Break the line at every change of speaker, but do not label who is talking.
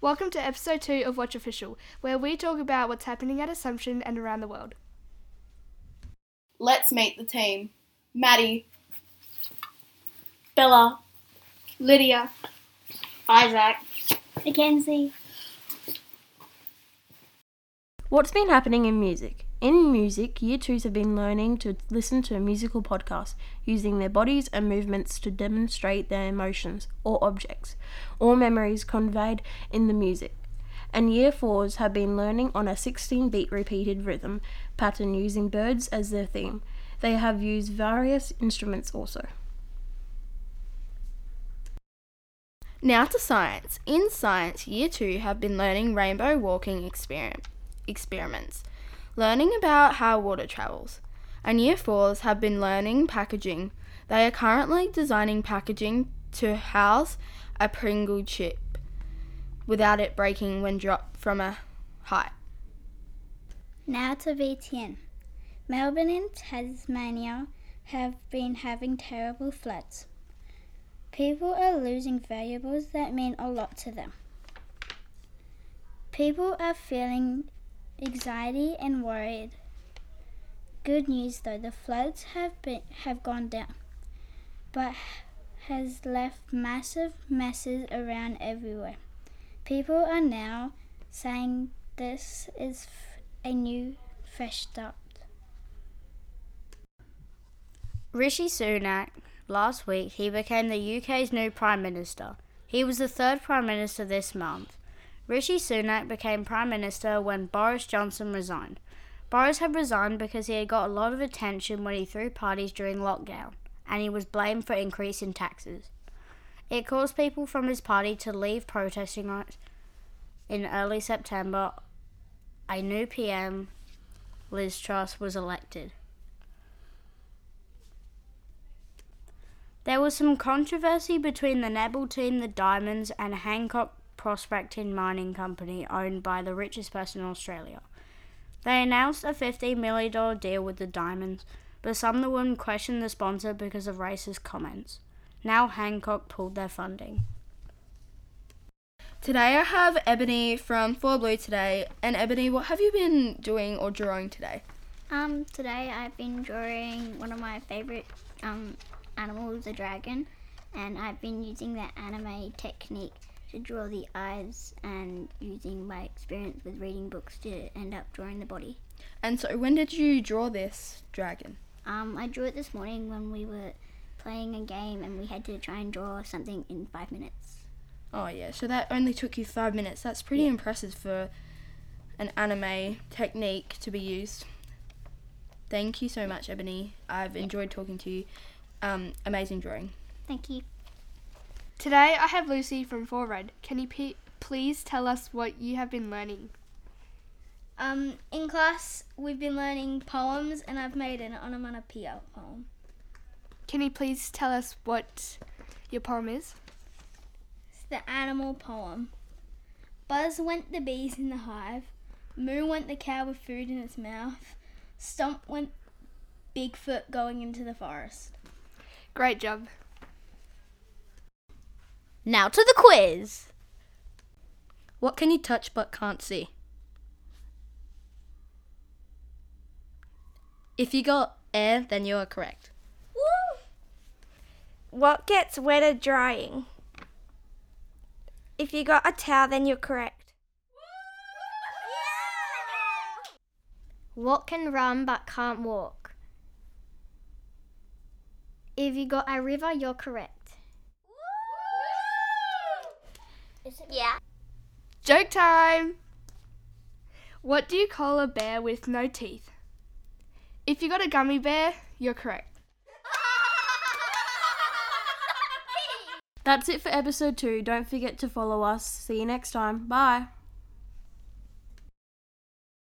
Welcome to episode 2 of Watch Official, where we talk about what's happening at Assumption and around the world.
Let's meet the team. Maddie,
Bella,
Lydia,
Isaac,
Mackenzie.
What's been happening in music? In music, year twos have been learning to listen to a musical podcast, using their bodies and movements to demonstrate their emotions or objects or memories conveyed in the music. And year fours have been learning on a 16 beat repeated rhythm pattern using birds as their theme. They have used various instruments also.
Now to science. In science, year two have been learning rainbow walking experiment, experiments, learning about how water travels. And year fours have been learning packaging. They are currently designing packaging to house a Pringle chip without it breaking when dropped from a height.
Now to BTN. Melbourne and Tasmania have been having terrible floods. People are losing valuables that mean a lot to them. People are feeling anxiety and worried. Good news though, the floods have been have gone down, but has left massive messes around everywhere. People are now saying this is a new fresh start.
Rishi Sunak. Last week, he became the UK's new Prime Minister. He was the third Prime Minister this month. Rishi Sunak became Prime Minister when Boris Johnson resigned. Boris had resigned because he had got a lot of attention when he threw parties during lockdown, and he was blamed for increase in taxes. It caused people from his party to leave protesting on. In early September, a new PM, Liz Truss, was elected. There was some controversy between the netball team, the Diamonds, and Hancock Prospecting Mining Company owned by the richest person in Australia. They announced a $15 million deal with the Diamonds, but some of the women questioned the sponsor because of racist comments. Now Hancock pulled their funding.
Today I have Ebony from Four Blue today. And Ebony, what have you been doing or drawing today?
Um, today I've been drawing one of my favorite um animals, a dragon, and I've been using that anime technique to draw the eyes and using my experience with reading books to end up drawing the body.
And so, when did you draw this dragon?
Um, I drew it this morning when we were playing a game and we had to try and draw something in five minutes.
Oh, yeah, so that only took you five minutes. That's pretty
Yeah.
impressive for an anime technique to be used. Thank you so much, Ebony. I've enjoyed talking to you. Um, amazing drawing.
Thank you.
Today I have Lucy from Four Red. Can you p- please tell us what you have been learning?
Um, in class, we've been learning poems, and I've made an onomatopoeia poem.
Can you please tell us what your poem is?
It's the animal poem. Buzz went the bees in the hive. Moo went the cow with food in its mouth. Stomp went Bigfoot going into the forest.
Great job.
Now to the quiz.
What can you touch but can't see? If you got air, then you are correct.
What gets wetter drying? If you got a towel, then you're correct.
What can run but can't walk? If you got a river, you're correct.
Yeah.
Joke time! What do you call a bear with no teeth? If you got a gummy bear, you're correct.
That's it for episode two. Don't forget to follow us. See you next time. Bye.